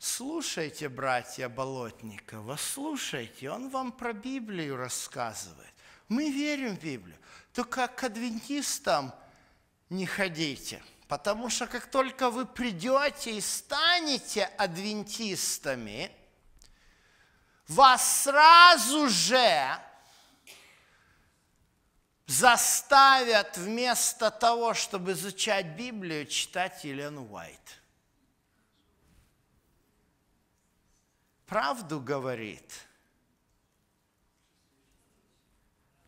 слушайте, братья Болотникова, слушайте, он вам про Библию рассказывает. Мы верим в Библию, только к адвентистам не ходите, потому что как только вы придете и станете адвентистами, вас сразу же заставят вместо того, чтобы изучать Библию, читать Елену Уайт. Правду говорит.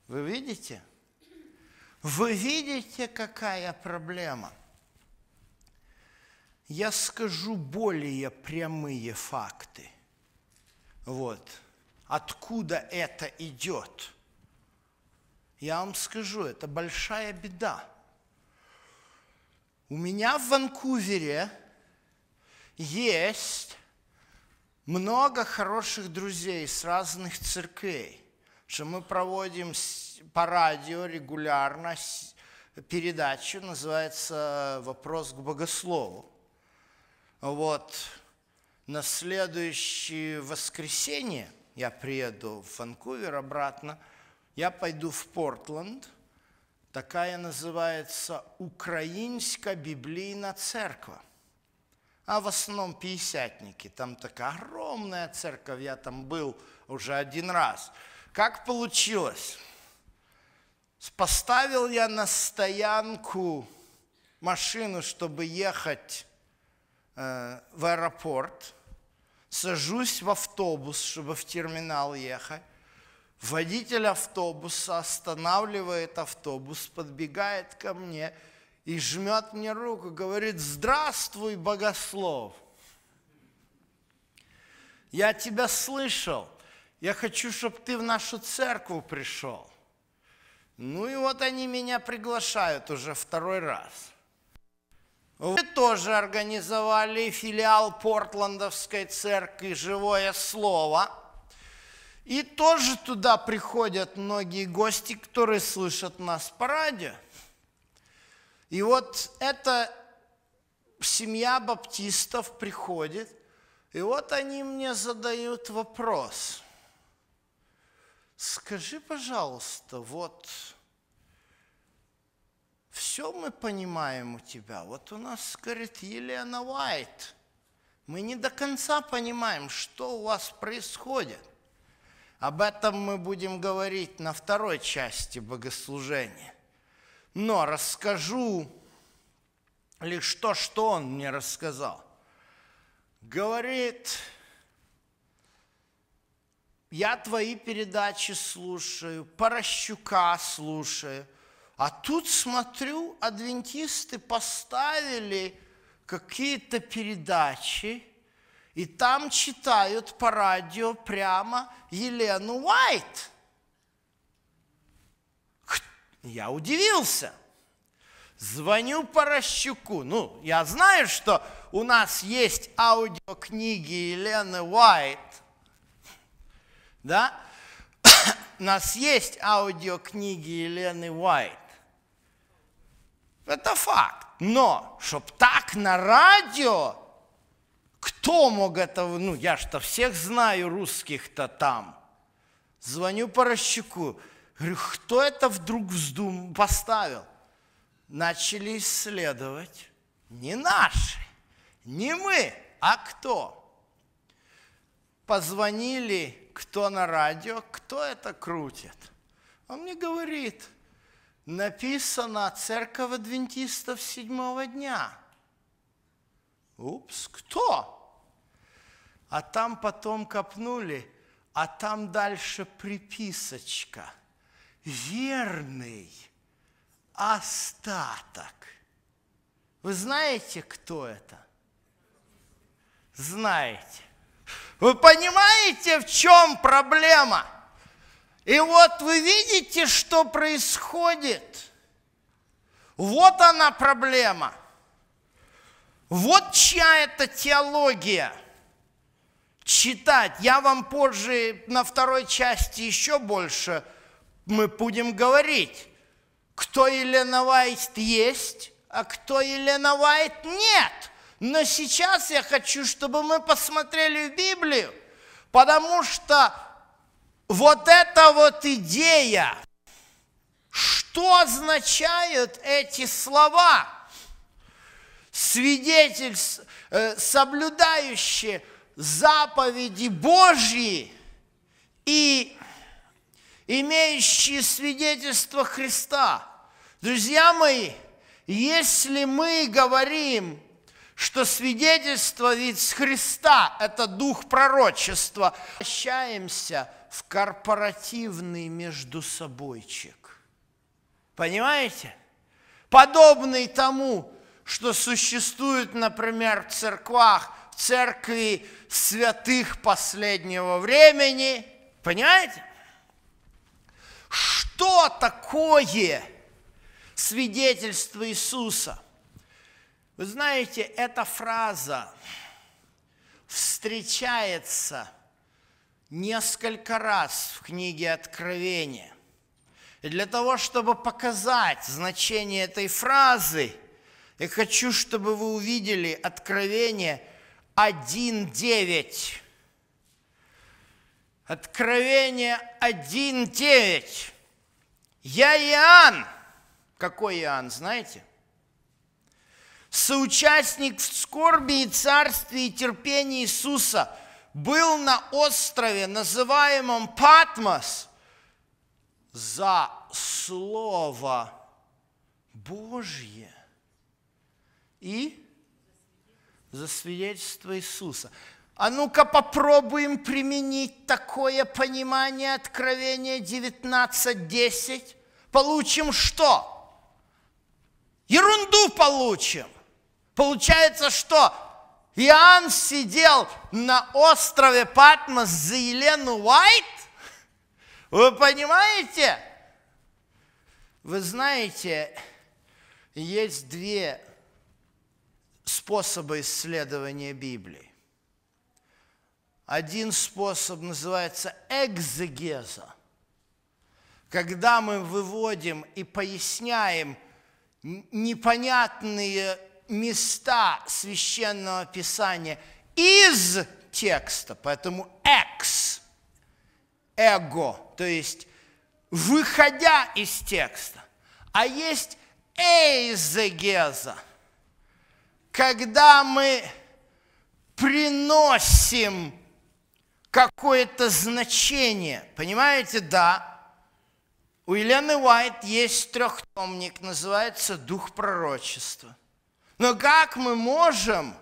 Вы видите? Вы видите, какая проблема? Я скажу более прямые факты. Вот. Откуда это идет? Я вам скажу, это большая беда. У меня в Ванкувере есть много хороших друзей с разных церквей, что мы проводим по радио регулярно передачу, называется «Вопрос к богослову». Вот на следующее воскресенье я приеду в Ванкувер обратно – я пойду в Портленд, Такая называется Украинская библейная церковь. А в основном пятидесятники. Там такая огромная церковь, я там был уже один раз. Как получилось? Поставил я на стоянку машину, чтобы ехать э, в аэропорт. Сажусь в автобус, чтобы в терминал ехать. Водитель автобуса останавливает автобус, подбегает ко мне и жмет мне руку, говорит, здравствуй, богослов. Я тебя слышал, я хочу, чтобы ты в нашу церковь пришел. Ну и вот они меня приглашают уже второй раз. Вы тоже организовали филиал Портландовской церкви «Живое слово». И тоже туда приходят многие гости, которые слышат нас по радио. И вот эта семья баптистов приходит, и вот они мне задают вопрос. Скажи, пожалуйста, вот все мы понимаем у тебя. Вот у нас, говорит, Елена Уайт. Мы не до конца понимаем, что у вас происходит. Об этом мы будем говорить на второй части богослужения. Но расскажу лишь то, что он мне рассказал. Говорит, я твои передачи слушаю, Порощука слушаю – а тут смотрю, адвентисты поставили какие-то передачи, и там читают по радио прямо Елену Уайт. Я удивился. Звоню Порощуку. Ну, я знаю, что у нас есть аудиокниги Елены Уайт. Да? У нас есть аудиокниги Елены Уайт. Это факт. Но, чтоб так на радио, кто мог это, ну, я что всех знаю русских-то там. Звоню Порощуку, говорю, кто это вдруг вздум поставил? Начали исследовать. Не наши, не мы, а кто? Позвонили, кто на радио, кто это крутит. Он мне говорит – написано «Церковь адвентистов седьмого дня». Упс, кто? А там потом копнули, а там дальше приписочка. Верный остаток. Вы знаете, кто это? Знаете. Вы понимаете, в чем проблема? И вот вы видите, что происходит. Вот она проблема. Вот чья это теология. Читать. Я вам позже на второй части еще больше мы будем говорить, кто Елена Вайт есть, а кто Елена Вайт нет. Но сейчас я хочу, чтобы мы посмотрели в Библию, потому что вот эта вот идея, что означают эти слова? Свидетель, э, соблюдающие заповеди Божьи и имеющие свидетельство Христа. Друзья мои, если мы говорим, что свидетельство ведь с Христа – это дух пророчества, обращаемся – в корпоративный междусобойчик. Понимаете? Подобный тому, что существует, например, в церквах, в церкви святых последнего времени. Понимаете? Что такое свидетельство Иисуса? Вы знаете, эта фраза встречается – несколько раз в книге Откровения. И для того, чтобы показать значение этой фразы, я хочу, чтобы вы увидели Откровение 1.9. Откровение 1.9. Я Иоанн, Какой Иоанн, знаете? Соучастник в скорби и царстве и терпении Иисуса был на острове, называемом Патмос, за Слово Божье и за свидетельство Иисуса. А ну-ка попробуем применить такое понимание Откровения 19.10. Получим что? Ерунду получим. Получается, что Иоанн сидел на острове Патмос за Елену Уайт? Вы понимаете? Вы знаете, есть две способа исследования Библии. Один способ называется экзегеза, когда мы выводим и поясняем непонятные места священного писания из текста, поэтому экс, эго, то есть выходя из текста. А есть эйзегеза, когда мы приносим какое-то значение. Понимаете, да. У Елены Уайт есть трехтомник, называется «Дух пророчества». Но как мы можем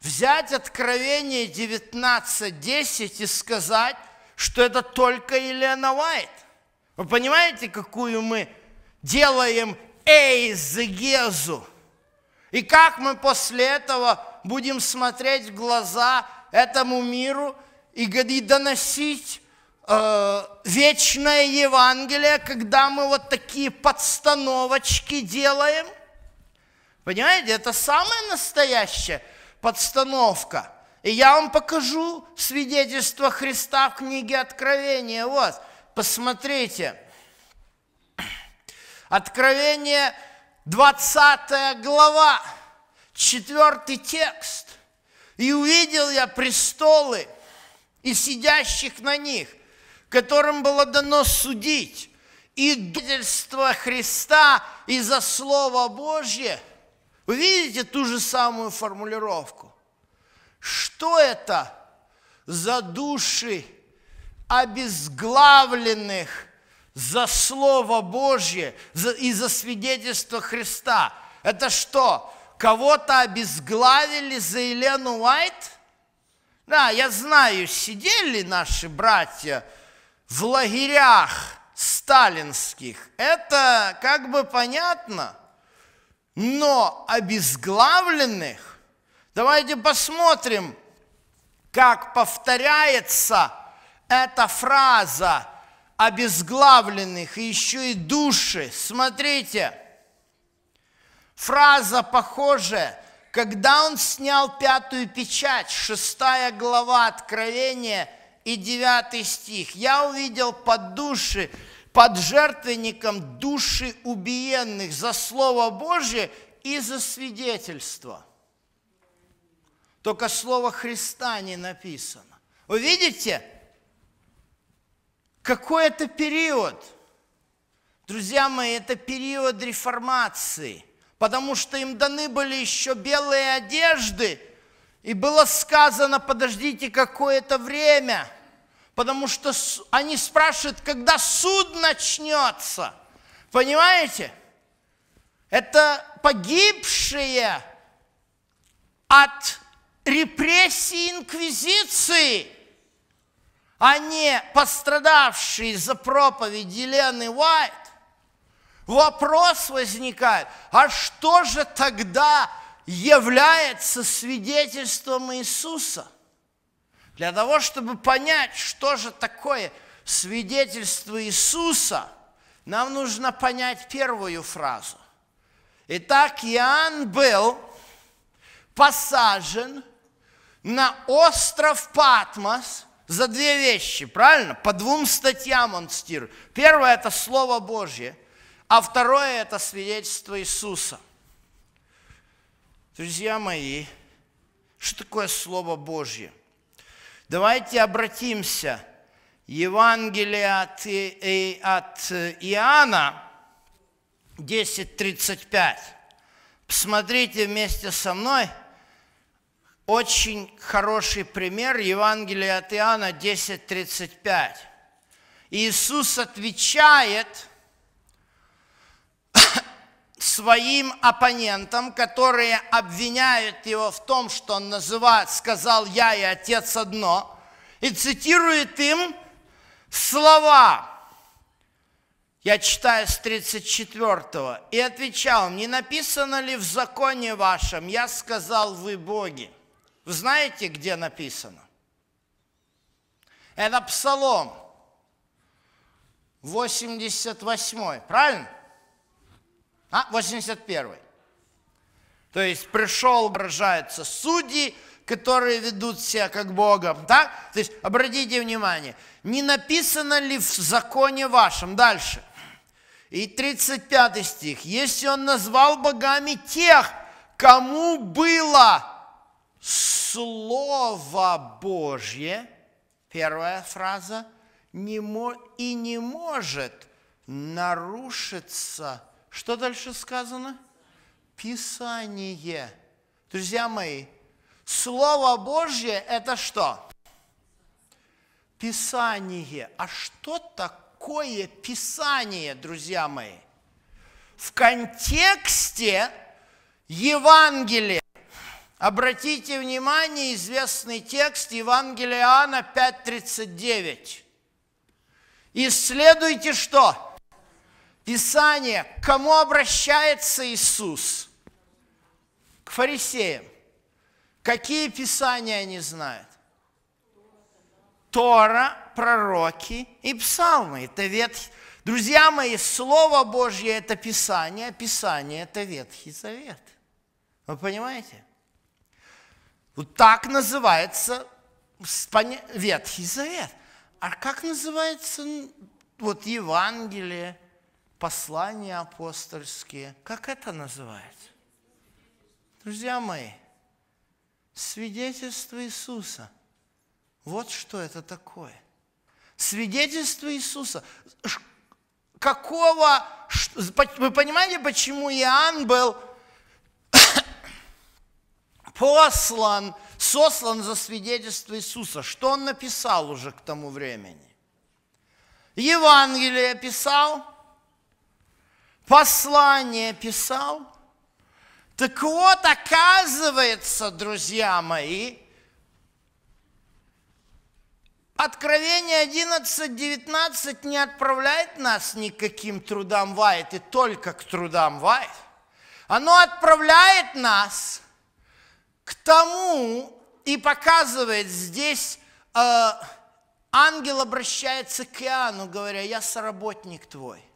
взять Откровение 19.10 и сказать, что это только Елена Уайт? Вы понимаете, какую мы делаем эйзегезу? И как мы после этого будем смотреть в глаза этому миру и, и доносить э, вечное Евангелие, когда мы вот такие подстановочки делаем? Понимаете, это самая настоящая подстановка. И я вам покажу свидетельство Христа в книге Откровения. Вот, посмотрите. Откровение 20 глава, 4 текст. «И увидел я престолы и сидящих на них, которым было дано судить, и свидетельство Христа и за Слово Божье». Вы видите ту же самую формулировку? Что это за души обезглавленных за Слово Божье и за свидетельство Христа. Это что, кого-то обезглавили за Елену Уайт? Да, я знаю, сидели наши братья в лагерях сталинских. Это как бы понятно. Но обезглавленных, давайте посмотрим, как повторяется эта фраза обезглавленных, и еще и души. Смотрите, фраза похожая. Когда он снял пятую печать, шестая глава Откровения и девятый стих, я увидел под души, под жертвенником души убиенных за Слово Божье и за свидетельство. Только Слово Христа не написано. Вы видите? Какой это период? Друзья мои, это период реформации, потому что им даны были еще белые одежды, и было сказано, подождите какое-то время, потому что они спрашивают, когда суд начнется. Понимаете? Это погибшие от репрессий инквизиции – а не пострадавшие за проповедь Елены Уайт, вопрос возникает, а что же тогда является свидетельством Иисуса? Для того, чтобы понять, что же такое свидетельство Иисуса, нам нужно понять первую фразу. Итак, Иоанн был посажен на остров Патмос – за две вещи, правильно? По двум статьям он цитирует. Первое – это Слово Божье, а второе – это свидетельство Иисуса. Друзья мои, что такое Слово Божье? Давайте обратимся. Евангелие от, от Иоанна, 10.35. Посмотрите вместе со мной очень хороший пример Евангелия от Иоанна 10.35. Иисус отвечает своим оппонентам, которые обвиняют его в том, что он называет, сказал «Я и Отец одно», и цитирует им слова я читаю с 34-го. «И отвечал, не написано ли в законе вашем, я сказал, вы боги?» Вы знаете, где написано? Это Псалом 88, правильно? А, 81. То есть пришел, выражаются судьи, которые ведут себя как Богом. Так? То есть обратите внимание, не написано ли в законе вашем, дальше, и 35 стих. Если он назвал богами тех, кому было Слово Божье, первая фраза, не и не может нарушиться. Что дальше сказано? Писание. Друзья мои, Слово Божье – это что? Писание. А что такое? Писание, друзья мои? В контексте Евангелия. Обратите внимание, известный текст Евангелия Иоанна 5.39. Исследуйте что? Писание. К кому обращается Иисус? К фарисеям. Какие писания они знают? Тора, пророки и псалмы. Это ветхий. Друзья мои, Слово Божье – это Писание, а Писание – это Ветхий Завет. Вы понимаете? Вот так называется Ветхий Завет. А как называется вот Евангелие, послания апостольские? Как это называется? Друзья мои, свидетельство Иисуса – вот что это такое. Свидетельство Иисуса. Какого... Вы понимаете, почему Иоанн был послан, сослан за свидетельство Иисуса? Что он написал уже к тому времени? Евангелие писал, послание писал. Так вот, оказывается, друзья мои, Откровение 11.19 не отправляет нас никаким трудам вайт, и только к трудам вайт. Оно отправляет нас к тому и показывает здесь, э, ангел обращается к Иоанну, говоря, я соработник твой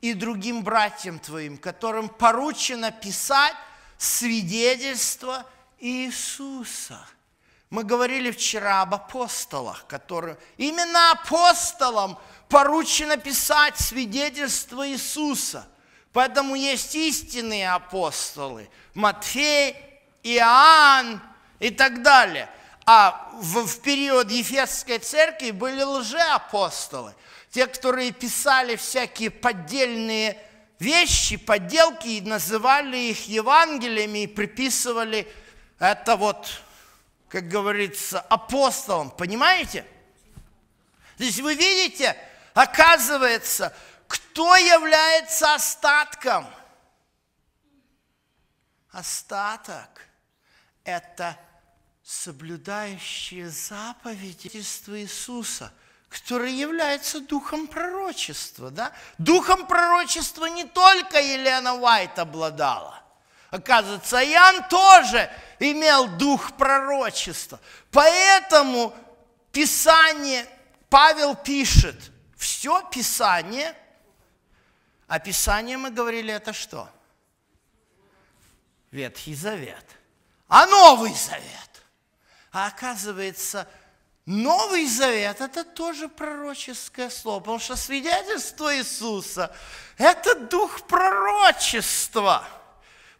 и другим братьям твоим, которым поручено писать свидетельство Иисуса – мы говорили вчера об апостолах, которые именно апостолам поручено писать свидетельство Иисуса. Поэтому есть истинные апостолы. Матфей, Иоанн и так далее. А в, в период Ефесской церкви были лжеапостолы. Те, которые писали всякие поддельные вещи, подделки, и называли их Евангелиями и приписывали это вот как говорится, апостолом. Понимаете? Здесь вы видите, оказывается, кто является остатком? Остаток – это соблюдающие заповеди Иисуса, который является духом пророчества. Да? Духом пророчества не только Елена Уайт обладала. Оказывается, Иоанн тоже имел дух пророчества. Поэтому Писание, Павел пишет, все Писание, а Писание, мы говорили, это что? Ветхий Завет. А Новый Завет? А оказывается, Новый Завет – это тоже пророческое слово, потому что свидетельство Иисуса – это дух пророчества –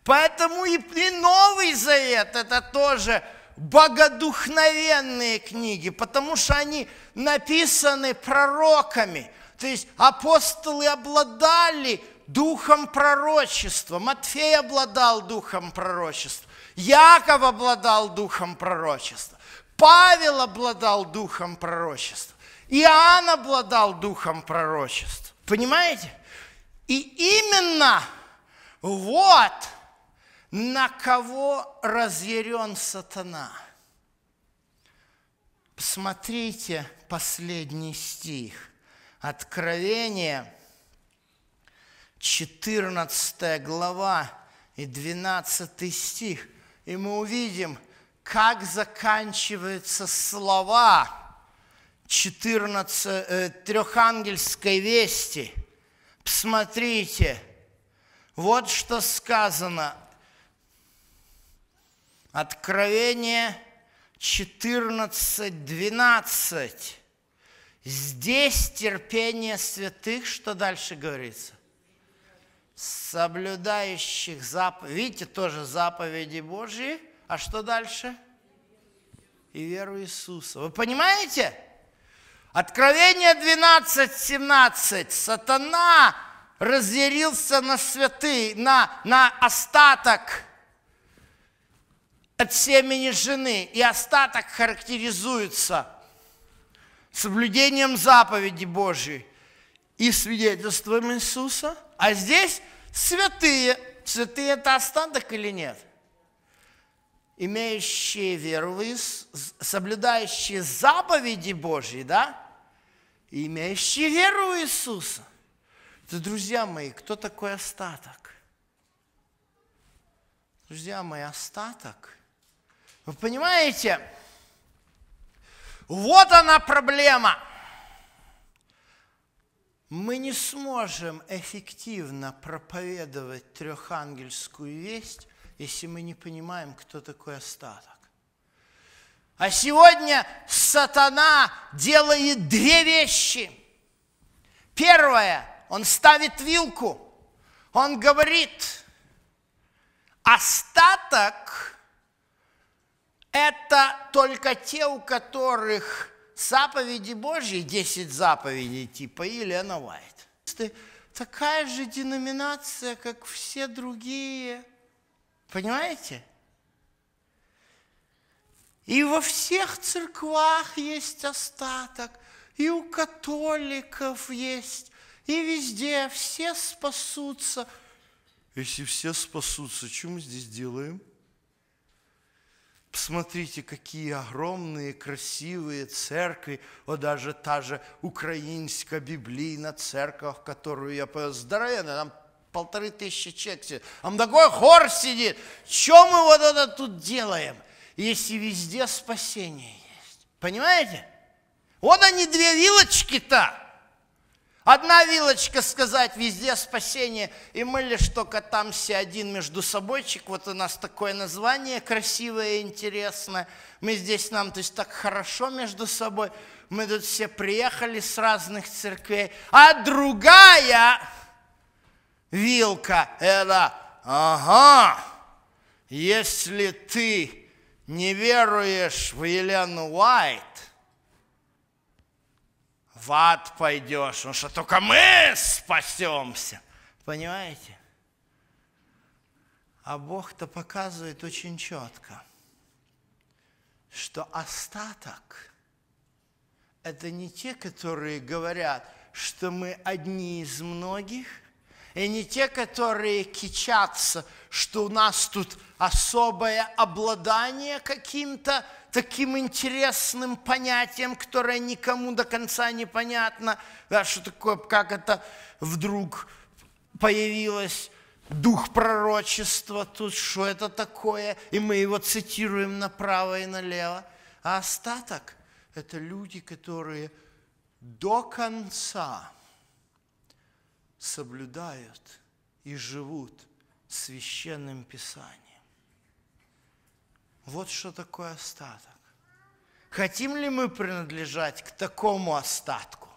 Поэтому и, и Новый Завет – это тоже богодухновенные книги, потому что они написаны пророками. То есть апостолы обладали духом пророчества. Матфей обладал духом пророчества. Яков обладал духом пророчества. Павел обладал духом пророчества. Иоанн обладал духом пророчества. Понимаете? И именно вот на кого разъярен сатана. Посмотрите последний стих. Откровение, 14 глава и 12 стих. И мы увидим, как заканчиваются слова 14, э, трехангельской вести. Посмотрите, вот что сказано. Откровение 14, 12. Здесь терпение святых, что дальше говорится? Соблюдающих заповеди. Видите, тоже заповеди Божьи. А что дальше? И веру Иисуса. Вы понимаете? Откровение 12, 17. Сатана разъярился на святые, на, на остаток от семени жены. И остаток характеризуется соблюдением заповеди Божьей и свидетельством Иисуса. А здесь святые. Святые – это остаток или нет? Имеющие веру, соблюдающие заповеди Божьи, да? И имеющие веру в Иисуса. Это, друзья мои, кто такой остаток? Друзья мои, остаток. Вы понимаете, вот она проблема. Мы не сможем эффективно проповедовать трехангельскую весть, если мы не понимаем, кто такой остаток. А сегодня сатана делает две вещи. Первое, он ставит вилку. Он говорит, остаток – это только те, у которых заповеди Божьи, 10 заповедей типа Елена Уайт. Такая же деноминация, как все другие. Понимаете? И во всех церквах есть остаток, и у католиков есть, и везде все спасутся. Если все спасутся, что мы здесь делаем? Посмотрите, какие огромные, красивые церкви, вот даже та же украинская библейная церковь, которую я понял, здоровенная, там полторы тысячи человек там такой хор сидит. Что мы вот это тут делаем, если везде спасение есть? Понимаете? Вот они две вилочки-то. Одна вилочка сказать везде спасение, и мы лишь только там все один между собойчик, вот у нас такое название красивое и интересное, мы здесь нам, то есть так хорошо между собой, мы тут все приехали с разных церквей, а другая вилка, это, ага, если ты не веруешь в Елену Уайт, в ад пойдешь, потому что только мы спасемся. Понимаете? А Бог-то показывает очень четко, что остаток – это не те, которые говорят, что мы одни из многих, и не те, которые кичатся, что у нас тут особое обладание каким-то таким интересным понятием, которое никому до конца не понятно, да, что такое, как это вдруг появилось, дух пророчества тут, что это такое, и мы его цитируем направо и налево. А остаток – это люди, которые до конца соблюдают и живут священным писанием. Вот что такое остаток. Хотим ли мы принадлежать к такому остатку?